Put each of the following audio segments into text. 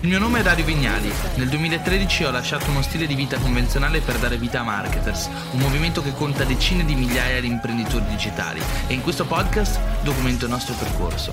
Il mio nome è Dario Vignali. Nel 2013 ho lasciato uno stile di vita convenzionale per dare vita a Marketers, un movimento che conta decine di migliaia di imprenditori digitali e in questo podcast documento il nostro percorso.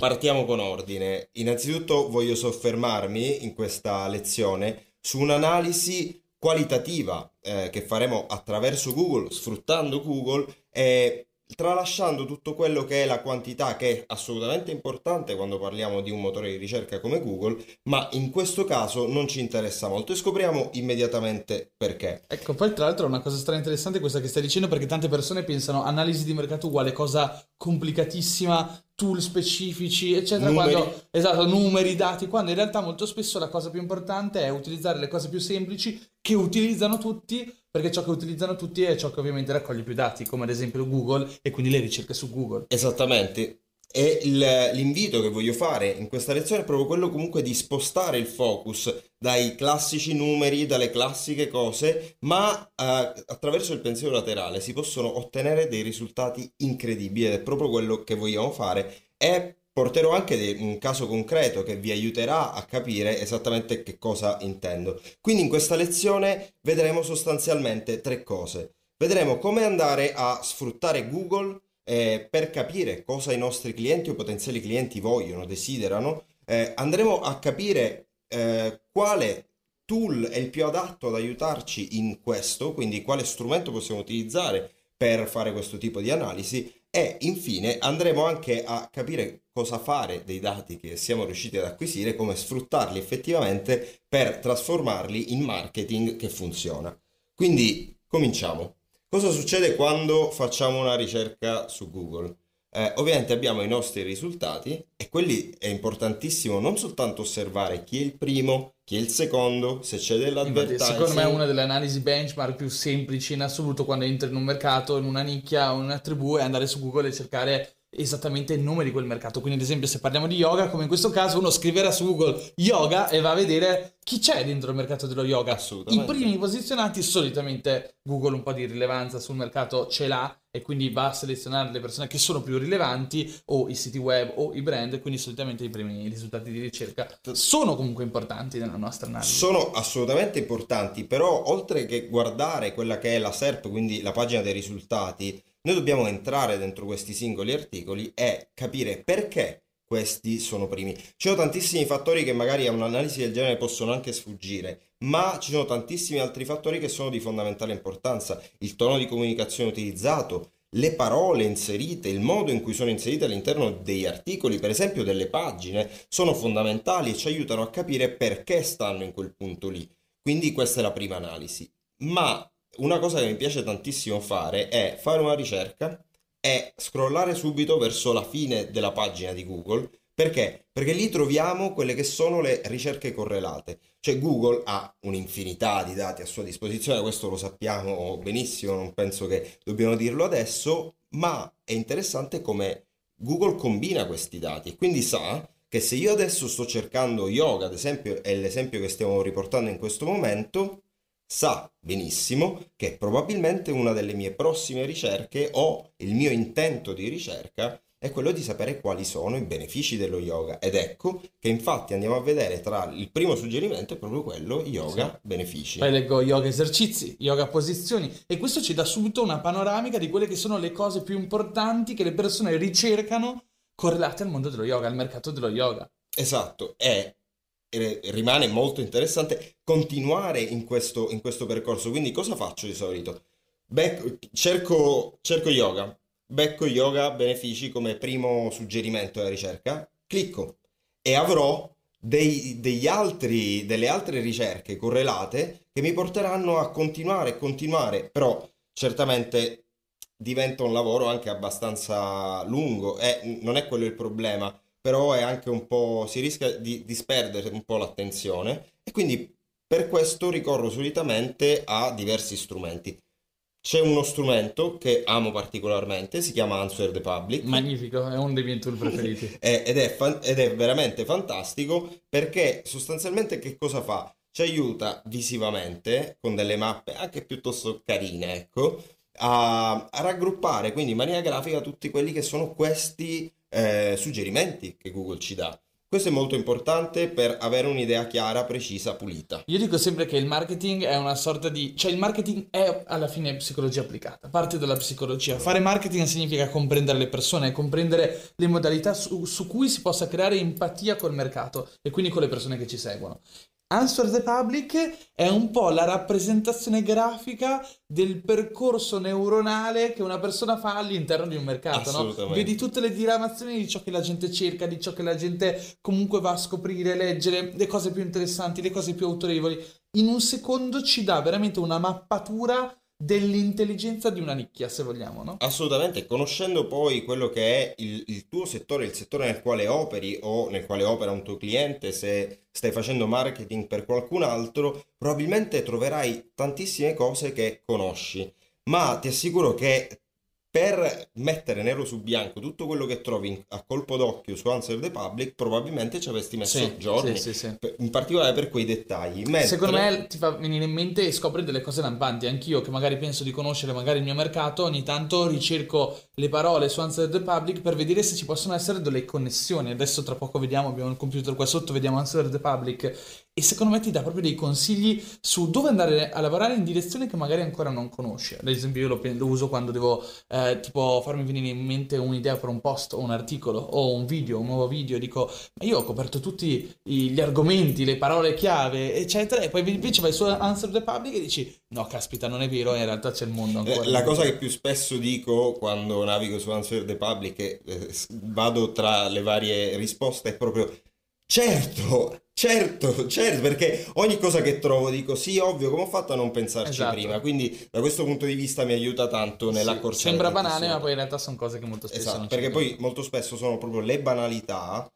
Partiamo con ordine. Innanzitutto voglio soffermarmi in questa lezione su un'analisi qualitativa eh, che faremo attraverso Google, sfruttando Google e tralasciando tutto quello che è la quantità che è assolutamente importante quando parliamo di un motore di ricerca come Google, ma in questo caso non ci interessa molto e scopriamo immediatamente perché. Ecco, poi tra l'altro una cosa stra interessante questa che stai dicendo perché tante persone pensano analisi di mercato uguale cosa complicatissima, tool specifici, eccetera, Numeri. quando esatto, numeri, dati, quando in realtà molto spesso la cosa più importante è utilizzare le cose più semplici che utilizzano tutti perché ciò che utilizzano tutti è ciò che ovviamente raccoglie più dati, come ad esempio Google e quindi le ricerche su Google. Esattamente. E il- l'invito che voglio fare in questa lezione è proprio quello comunque di spostare il focus dai classici numeri, dalle classiche cose, ma eh, attraverso il pensiero laterale si possono ottenere dei risultati incredibili ed è proprio quello che vogliamo fare. E porterò anche un caso concreto che vi aiuterà a capire esattamente che cosa intendo. Quindi in questa lezione vedremo sostanzialmente tre cose. Vedremo come andare a sfruttare Google eh, per capire cosa i nostri clienti o potenziali clienti vogliono, desiderano. Eh, andremo a capire eh, quale tool è il più adatto ad aiutarci in questo, quindi quale strumento possiamo utilizzare per fare questo tipo di analisi e infine andremo anche a capire cosa fare dei dati che siamo riusciti ad acquisire, come sfruttarli effettivamente per trasformarli in marketing che funziona. Quindi cominciamo. Cosa succede quando facciamo una ricerca su Google? Eh, ovviamente abbiamo i nostri risultati e quelli è importantissimo non soltanto osservare chi è il primo, chi è il secondo, se c'è Infatti, dell'advertising. secondo me è una delle analisi benchmark più semplici in assoluto quando entri in un mercato, in una nicchia, in una tribù e andare su Google e cercare esattamente il nome di quel mercato. Quindi, ad esempio, se parliamo di yoga, come in questo caso, uno scriverà su Google yoga e va a vedere chi c'è dentro il mercato dello yoga. I primi posizionati, solitamente Google un po' di rilevanza sul mercato ce l'ha e quindi va a selezionare le persone che sono più rilevanti o i siti web o i brand, quindi solitamente i primi risultati di ricerca sono comunque importanti nella nostra analisi. Sono assolutamente importanti, però oltre che guardare quella che è la SERP, quindi la pagina dei risultati, noi dobbiamo entrare dentro questi singoli articoli e capire perché questi sono primi. Ci sono tantissimi fattori che magari a un'analisi del genere possono anche sfuggire, ma ci sono tantissimi altri fattori che sono di fondamentale importanza. Il tono di comunicazione utilizzato, le parole inserite, il modo in cui sono inserite all'interno degli articoli, per esempio delle pagine, sono fondamentali e ci aiutano a capire perché stanno in quel punto lì. Quindi questa è la prima analisi. Ma una cosa che mi piace tantissimo fare è fare una ricerca e scrollare subito verso la fine della pagina di Google. Perché? Perché lì troviamo quelle che sono le ricerche correlate. Cioè Google ha un'infinità di dati a sua disposizione, questo lo sappiamo benissimo, non penso che dobbiamo dirlo adesso, ma è interessante come Google combina questi dati e quindi sa che se io adesso sto cercando yoga, ad esempio, è l'esempio che stiamo riportando in questo momento, sa benissimo che probabilmente una delle mie prossime ricerche o il mio intento di ricerca è quello di sapere quali sono i benefici dello yoga. Ed ecco che infatti andiamo a vedere tra il primo suggerimento è proprio quello yoga benefici. Poi leggo yoga esercizi, yoga posizioni e questo ci dà subito una panoramica di quelle che sono le cose più importanti che le persone ricercano correlate al mondo dello yoga, al mercato dello yoga. Esatto, e rimane molto interessante continuare in questo, in questo percorso. Quindi cosa faccio di solito? Becco- cerco, cerco yoga, becco yoga benefici come primo suggerimento della ricerca, clicco e avrò dei- altri, delle altre ricerche correlate che mi porteranno a continuare, continuare, però certamente diventa un lavoro anche abbastanza lungo e non è quello il problema però è anche un po', si rischia di disperdere un po' l'attenzione e quindi per questo ricorro solitamente a diversi strumenti. C'è uno strumento che amo particolarmente, si chiama Answer the Public. Magnifico, è uno dei miei tool preferiti. Ed, è fan- ed è veramente fantastico perché sostanzialmente che cosa fa? Ci aiuta visivamente con delle mappe anche piuttosto carine, ecco, a, a raggruppare quindi in maniera grafica tutti quelli che sono questi eh, suggerimenti che Google ci dà. Questo è molto importante per avere un'idea chiara, precisa, pulita. Io dico sempre che il marketing è una sorta di... cioè il marketing è alla fine psicologia applicata, parte dalla psicologia. Fare marketing significa comprendere le persone, comprendere le modalità su, su cui si possa creare empatia col mercato e quindi con le persone che ci seguono. Answer the Public è un po' la rappresentazione grafica del percorso neuronale che una persona fa all'interno di un mercato, no? Vedi tutte le diramazioni di ciò che la gente cerca, di ciò che la gente comunque va a scoprire, leggere, le cose più interessanti, le cose più autorevoli. In un secondo ci dà veramente una mappatura dell'intelligenza di una nicchia, se vogliamo, no? Assolutamente, conoscendo poi quello che è il, il, tuo settore, il settore nel quale operi o nel quale opera un tuo cliente, se stai facendo marketing per qualcun altro, probabilmente troverai tantissime cose che conosci. Ma ti assicuro che per mettere nero su bianco tutto quello che trovi a colpo d'occhio su Answer the Public, probabilmente ci avresti messo sì, giorni, sì, sì, in particolare per quei dettagli. Mentre... Secondo me ti fa venire in mente e scopri delle cose lampanti. Anch'io, che magari penso di conoscere magari il mio mercato, ogni tanto ricerco le parole su Answer the Public per vedere se ci possono essere delle connessioni. Adesso, tra poco, vediamo, abbiamo il computer qua sotto, vediamo Answer the Public e secondo me ti dà proprio dei consigli su dove andare a lavorare in direzione che magari ancora non conosci. Ad esempio, io lo, lo uso quando devo eh, tipo farmi venire in mente un'idea per un post o un articolo o un video, un nuovo video. Dico, ma io ho coperto tutti gli argomenti, le parole chiave, eccetera. E poi invece vai su Answer the Public e dici, no, caspita, non è vero, in realtà c'è il mondo ancora. La cosa che più spesso dico quando navigo su Answer the Public e eh, vado tra le varie risposte è proprio Certo, certo, certo, perché ogni cosa che trovo dico sì, ovvio, come ho fatto a non pensarci esatto. prima, quindi da questo punto di vista mi aiuta tanto nell'accorciare. Sì, sembra banale, ma poi in realtà sono cose che molto spesso esatto, perché poi molto spesso sono proprio le banalità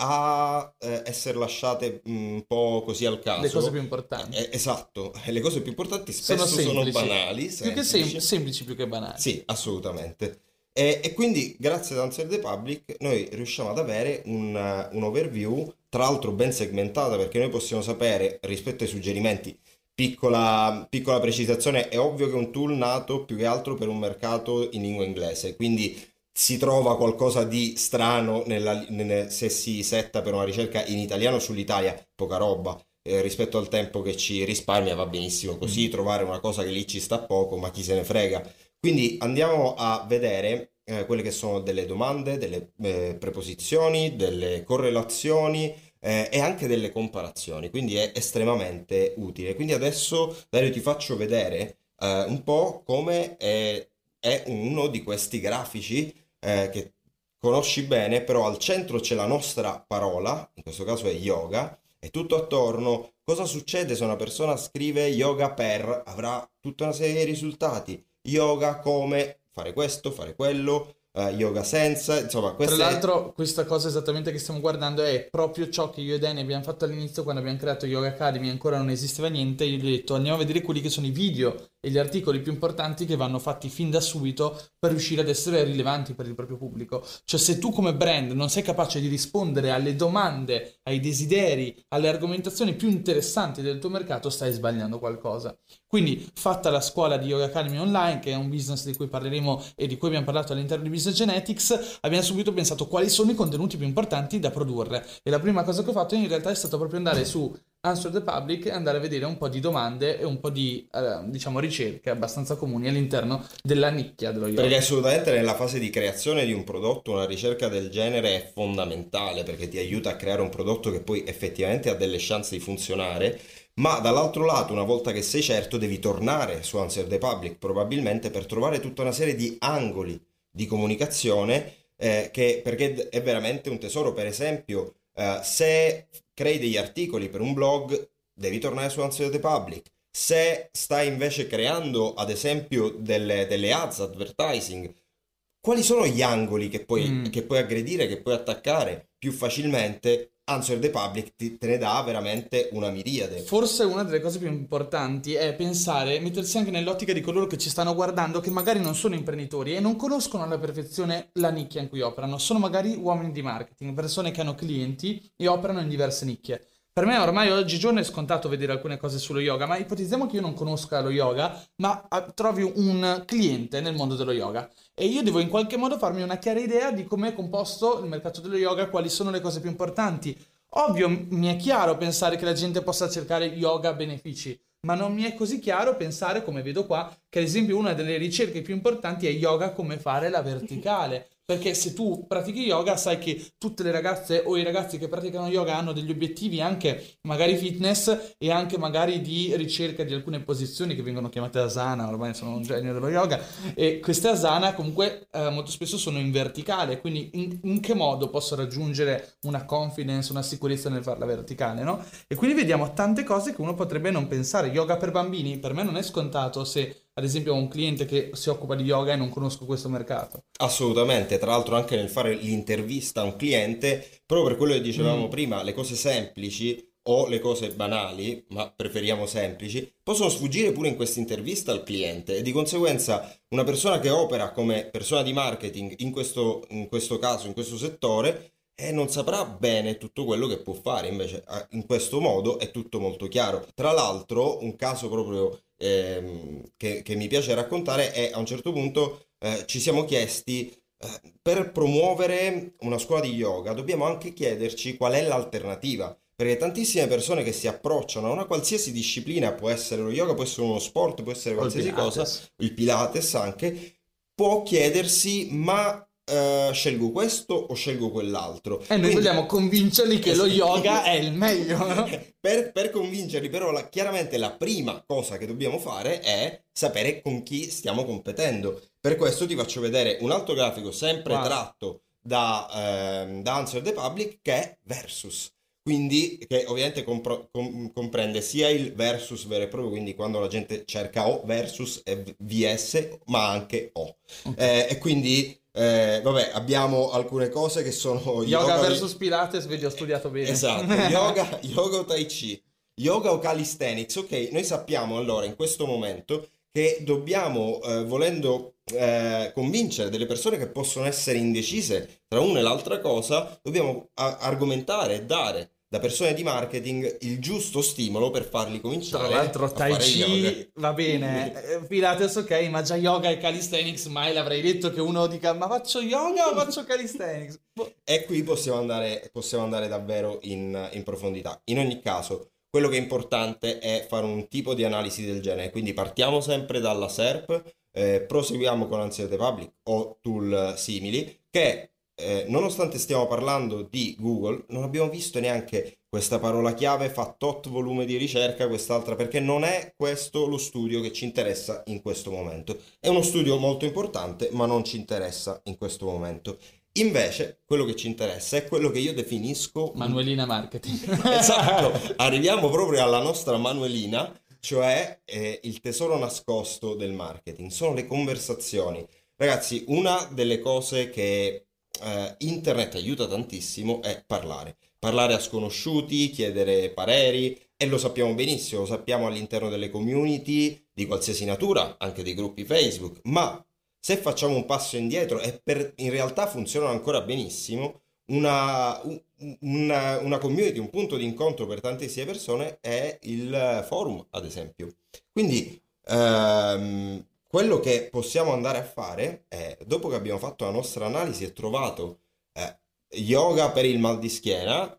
a eh, essere lasciate un po' così al caso. Le cose più importanti. Eh, esatto, le cose più importanti spesso sono, sono banali. Più che sem- semplici più che banali. Sì, assolutamente. E, e, quindi grazie ad Answer the Public noi riusciamo ad avere un, un overview, tra l'altro ben segmentata, perché noi possiamo sapere rispetto ai suggerimenti Piccola, piccola, precisazione, è ovvio che è un tool nato più che altro per un mercato in lingua inglese, quindi si trova qualcosa di strano nella, nella, se si setta per una ricerca in italiano sull'Italia, poca roba. Eh, rispetto al tempo che ci risparmia va benissimo così, mm. trovare una cosa che lì ci sta poco, ma chi se ne frega. Quindi andiamo a vedere eh, quelle che sono delle domande, delle eh, preposizioni, delle correlazioni eh, e anche delle comparazioni, quindi è estremamente utile. Quindi adesso Dario ti faccio vedere eh, un po' come è, è, uno di questi grafici eh, che conosci bene, però al centro c'è la nostra parola, in questo caso è yoga, e tutto attorno. Cosa succede se una persona scrive yoga per, avrà tutta una serie di risultati yoga come fare questo, fare quello, uh, yoga senza, insomma, Tra l'altro, questa cosa esattamente che stiamo guardando è proprio ciò che io e Danny abbiamo fatto all'inizio quando abbiamo creato Yoga Academy, ancora non esisteva niente, io gli ho detto andiamo a vedere quelli che sono i video e gli articoli più importanti che vanno fatti fin da subito per riuscire ad essere rilevanti per il proprio pubblico. Cioè se tu come brand non sei capace di rispondere alle domande, ai desideri, alle argomentazioni più interessanti del tuo mercato, stai sbagliando qualcosa. Quindi fatta la scuola di Yoga Academy Online, che è un business di cui parleremo e di cui abbiamo parlato all'interno di Business Genetics, abbiamo subito pensato quali sono i contenuti più importanti da produrre. E la prima cosa che ho fatto in realtà è stato proprio andare su Answer the Public e andare a vedere un po' di domande e un po' di, eh, diciamo, ricerche abbastanza comuni all'interno della nicchia dello yoga. Perché assolutamente nella fase di creazione di un prodotto una ricerca del genere è fondamentale perché ti aiuta a creare un prodotto che poi effettivamente ha delle chance di funzionare, ma dall'altro lato una volta che sei certo devi tornare su Answer the Public probabilmente per trovare tutta una serie di angoli di comunicazione eh, che, perché è veramente un tesoro, per esempio Uh, se crei degli articoli per un blog, devi tornare su Answer the Public. Se stai invece creando, ad esempio, delle, delle ads, advertising, quali sono gli angoli che puoi, mm. che puoi aggredire, che puoi attaccare più facilmente Answer the Public te ne dà veramente una miriade. Forse una delle cose più importanti è pensare, mettersi anche nell'ottica di coloro che ci stanno guardando, che magari non sono imprenditori e non conoscono alla perfezione la nicchia in cui operano. Sono magari uomini di marketing, persone che hanno clienti e operano in diverse nicchie. Per me ormai oggigiorno è scontato vedere alcune cose sullo yoga, ma ipotizziamo che io non conosca lo yoga, ma ah, trovi un cliente nel mondo dello yoga e io devo in qualche modo farmi una chiara idea di come è composto il mercato dello yoga, quali sono le cose più importanti. Ovvio, mi è chiaro pensare che la gente possa cercare yoga benefici, ma non mi è così chiaro pensare, come vedo qua, che ad esempio una delle ricerche più importanti è yoga come fare la verticale. Perché se tu pratichi yoga sai che tutte le ragazze o i ragazzi che praticano yoga hanno degli obiettivi anche magari fitness e anche magari di ricerca di alcune posizioni che vengono chiamate asana, ormai sono un genio dello yoga, e queste asana comunque eh, molto spesso sono in verticale, quindi in, in, che modo posso raggiungere una confidence, una sicurezza nel farla verticale, no? E quindi vediamo tante cose che uno potrebbe non pensare. Yoga per bambini per me non è scontato se ad esempio ho un cliente che si occupa di yoga e non conosco questo mercato. Assolutamente, tra l'altro anche nel fare l'intervista a un cliente, proprio per quello che dicevamo mm. prima, le cose semplici o le cose banali, ma preferiamo semplici, possono sfuggire pure in questa intervista al cliente e di conseguenza una persona che opera come persona di marketing in questo, in questo caso, in questo settore, e non saprà bene tutto quello che può fare, invece in questo modo è tutto molto chiaro. Tra l'altro, un caso proprio ehm, che, che, mi piace raccontare è a un certo punto eh, ci siamo chiesti eh, per promuovere una scuola di yoga dobbiamo anche chiederci qual è l'alternativa. Perché tantissime persone che si approcciano a una qualsiasi disciplina, può essere lo yoga, può essere uno sport, può essere qualsiasi cosa, il Pilates anche, può chiedersi ma Uh, scelgo questo o scelgo quell'altro. E noi Quindi... vogliamo convincerli che lo yoga è il meglio. Per, per, convincerli, però, la, chiaramente la prima cosa che dobbiamo fare è sapere con chi stiamo competendo. Per questo ti faccio vedere un altro grafico sempre wow. tratto da, eh, da Answer the Public che è Versus quindi che ovviamente compro, com, comprende sia il versus vero e proprio, quindi quando la gente cerca O versus e VS, ma anche O. Okay. Eh, e quindi eh, vabbè, abbiamo alcune cose che sono yoga, yoga versus Pilates, vedi ho studiato bene. Esatto, yoga, yoga o Tai Chi, yoga o calisthenics. Ok, noi sappiamo allora in questo momento che dobbiamo, eh, volendo eh, convincere delle persone che possono essere indecise tra una e l'altra cosa, dobbiamo a- argomentare e dare da persone di marketing il giusto stimolo per farli cominciare. Tra l'altro, Tai Chi va bene, eh, Pilates ok, ma già yoga e calisthenics mai l'avrei detto che uno dica ma faccio yoga o faccio calisthenics? Boh. E qui possiamo andare, possiamo andare davvero in, in profondità. In ogni caso, quello che è importante è fare un tipo di analisi del genere, quindi partiamo sempre dalla SERP, eh, proseguiamo con Ansiety Public o tool simili che eh, nonostante stiamo parlando di Google, non abbiamo visto neanche questa parola chiave fa tot volume di ricerca, quest'altra, perché non è questo lo studio che ci interessa in questo momento. È uno studio molto importante, ma non ci interessa in questo momento. Invece, quello che ci interessa è quello che io definisco... Manuelina marketing. esatto, arriviamo proprio alla nostra Manuelina, cioè eh, il tesoro nascosto del marketing. Sono le conversazioni. Ragazzi, una delle cose che eh, internet aiuta tantissimo è parlare. Parlare a sconosciuti, chiedere pareri e lo sappiamo benissimo, lo sappiamo all'interno delle community di qualsiasi natura, anche dei gruppi Facebook, ma se facciamo un passo indietro e per, in realtà funzionano ancora benissimo, una, una, una, community, un punto di incontro per tantissime persone è il forum, ad esempio. Quindi ehm, quello che possiamo andare a fare è, dopo che abbiamo fatto la nostra analisi e trovato eh, yoga per il mal di schiena,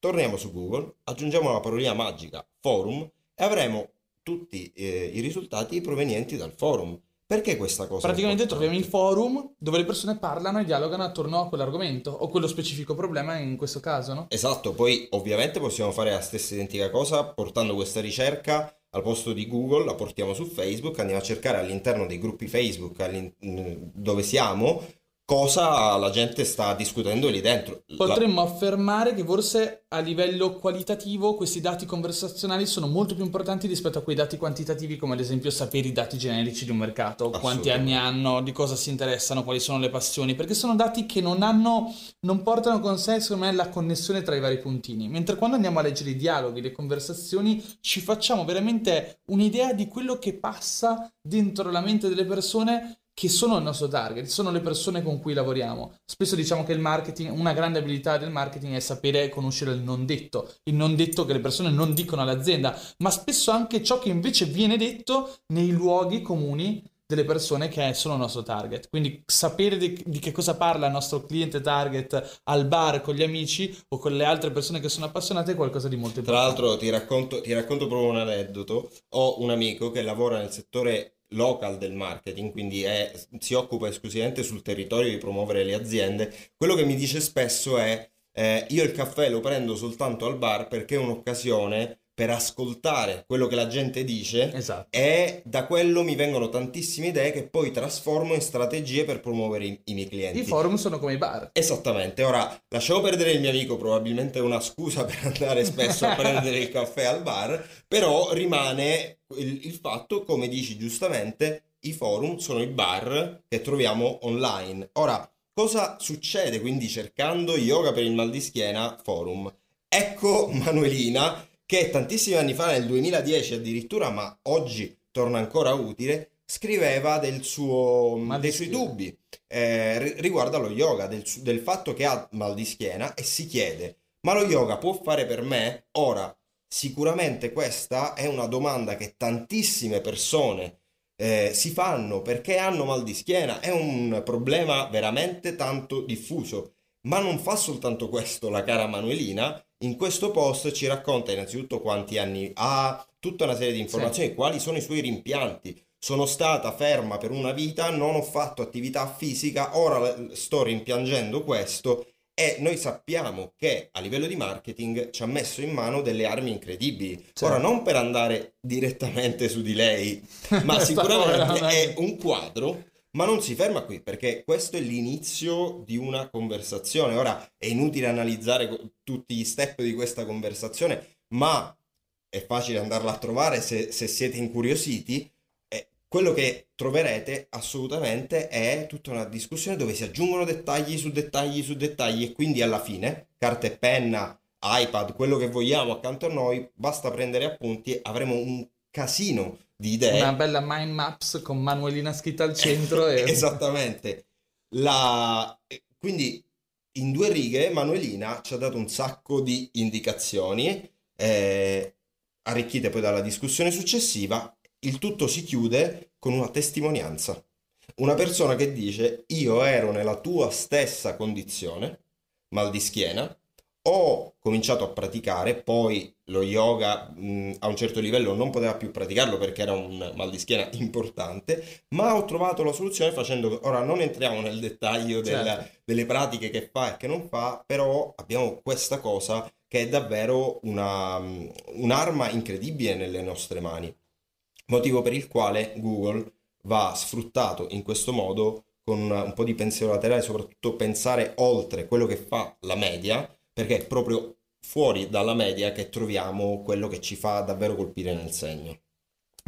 torniamo su Google, aggiungiamo la parolina magica forum e avremo tutti eh, i risultati provenienti dal forum. Perché questa cosa? Praticamente troviamo il forum dove le persone parlano e dialogano attorno a quell'argomento o quello specifico problema in questo caso, no? Esatto, poi ovviamente possiamo fare la stessa identica cosa portando questa ricerca al posto di Google la portiamo su Facebook, andiamo a cercare all'interno dei gruppi Facebook dove siamo cosa la gente sta discutendo lì dentro. Potremmo la... affermare che forse a livello qualitativo questi dati conversazionali sono molto più importanti rispetto a quei dati quantitativi come ad esempio sapere i dati generici di un mercato, quanti anni hanno, di cosa si interessano, quali sono le passioni, perché sono dati che non hanno, non portano con sé secondo me la connessione tra i vari puntini, mentre quando andiamo a leggere i dialoghi, le conversazioni, ci facciamo veramente un'idea di quello che passa dentro la mente delle persone che sono il nostro target, sono le persone con cui lavoriamo. Spesso diciamo che il marketing, una grande abilità del marketing è sapere conoscere il non detto, il non detto che le persone non dicono all'azienda, ma spesso anche ciò che invece viene detto nei luoghi comuni delle persone che sono il nostro target. Quindi sapere di, di, che cosa parla il nostro cliente target al bar con gli amici o con le altre persone che sono appassionate è qualcosa di molto importante. Tra l'altro ti racconto, ti racconto proprio un aneddoto. Ho un amico che lavora nel settore local del marketing, quindi è, si occupa esclusivamente sul territorio di promuovere le aziende. Quello che mi dice spesso è eh, io il caffè lo prendo soltanto al bar perché è un'occasione per ascoltare quello che la gente dice esatto. e da quello mi vengono tantissime idee che poi trasformo in strategie per promuovere i, i miei clienti. I forum sono come i bar. Esattamente, ora lasciamo perdere il mio amico, probabilmente è una scusa per andare spesso a prendere il caffè al bar, però rimane il, il fatto, come dici giustamente, i forum sono i bar che troviamo online. Ora, cosa succede quindi cercando yoga per il mal di schiena forum? Ecco Manuelina che tantissimi anni fa, nel 2010 addirittura, ma oggi torna ancora utile, scriveva del suo, dei suoi dubbi eh, riguardo allo yoga, del, del fatto che ha mal di schiena e si chiede, ma lo yoga può fare per me? Ora, sicuramente questa è una domanda che tantissime persone eh, si fanno perché hanno mal di schiena, è un problema veramente tanto diffuso. Ma non fa soltanto questo la cara Manuelina, in questo post ci racconta innanzitutto quanti anni ha, tutta una serie di informazioni, sì. quali sono i suoi rimpianti. Sono stata ferma per una vita, non ho fatto attività fisica, ora sto rimpiangendo questo e noi sappiamo che a livello di marketing ci ha messo in mano delle armi incredibili. Certo. Ora, non per andare direttamente su di lei, ma sicuramente è un quadro ma non si ferma qui perché questo è l'inizio di una conversazione. Ora è inutile analizzare tutti gli step di questa conversazione, ma è facile andarla a trovare se, se siete incuriositi. Eh, quello che troverete assolutamente è tutta una discussione dove si aggiungono dettagli su dettagli su dettagli e quindi alla fine carta e penna, iPad, quello che vogliamo accanto a noi, basta prendere appunti e avremo un casino di idee. Una bella mind maps con Manuelina scritta al centro. e... Esattamente. La... Quindi in due righe Manuelina ci ha dato un sacco di indicazioni, eh, arricchite poi dalla discussione successiva. Il tutto si chiude con una testimonianza. Una persona che dice io ero nella tua stessa condizione, mal di schiena, ho cominciato a praticare, poi lo yoga mh, a un certo livello non poteva più praticarlo perché era un mal di schiena importante, ma ho trovato la soluzione facendo, ora non entriamo nel dettaglio del, certo. delle pratiche che fa e che non fa, però abbiamo questa cosa che è davvero una, un'arma incredibile nelle nostre mani, motivo per il quale Google va sfruttato in questo modo con un po' di pensiero laterale, soprattutto pensare oltre quello che fa la media, perché è proprio fuori dalla media che troviamo quello che ci fa davvero colpire nel segno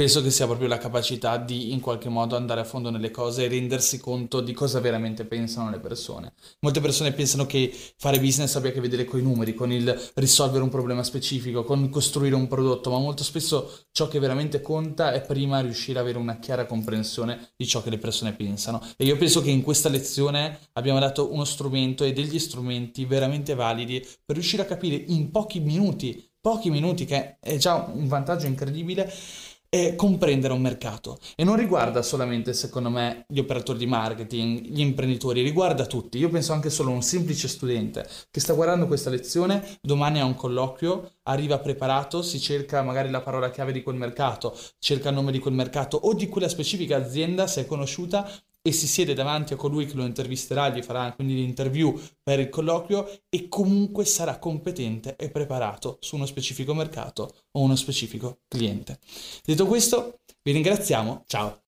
penso che sia proprio la capacità di in qualche modo andare a fondo nelle cose e rendersi conto di cosa veramente pensano le persone. Molte persone pensano che fare business abbia a che vedere con i numeri, con il risolvere un problema specifico, con costruire un prodotto, ma molto spesso ciò che veramente conta è prima riuscire ad avere una chiara comprensione di ciò che le persone pensano. E io penso che in questa lezione abbiamo dato uno strumento e degli strumenti veramente validi per riuscire a capire in pochi minuti, pochi minuti che è già un vantaggio incredibile, è comprendere un mercato e non riguarda solamente, secondo me, gli operatori di marketing, gli imprenditori, riguarda tutti. Io penso anche solo a un semplice studente che sta guardando questa lezione, domani ha un colloquio, arriva preparato, si cerca magari la parola chiave di quel mercato, cerca il nome di quel mercato o di quella specifica azienda se è conosciuta e si siede davanti a colui che lo intervisterà, gli farà quindi l'interview per il colloquio e comunque sarà competente e preparato su uno specifico mercato o uno specifico cliente. Detto questo, vi ringraziamo, ciao!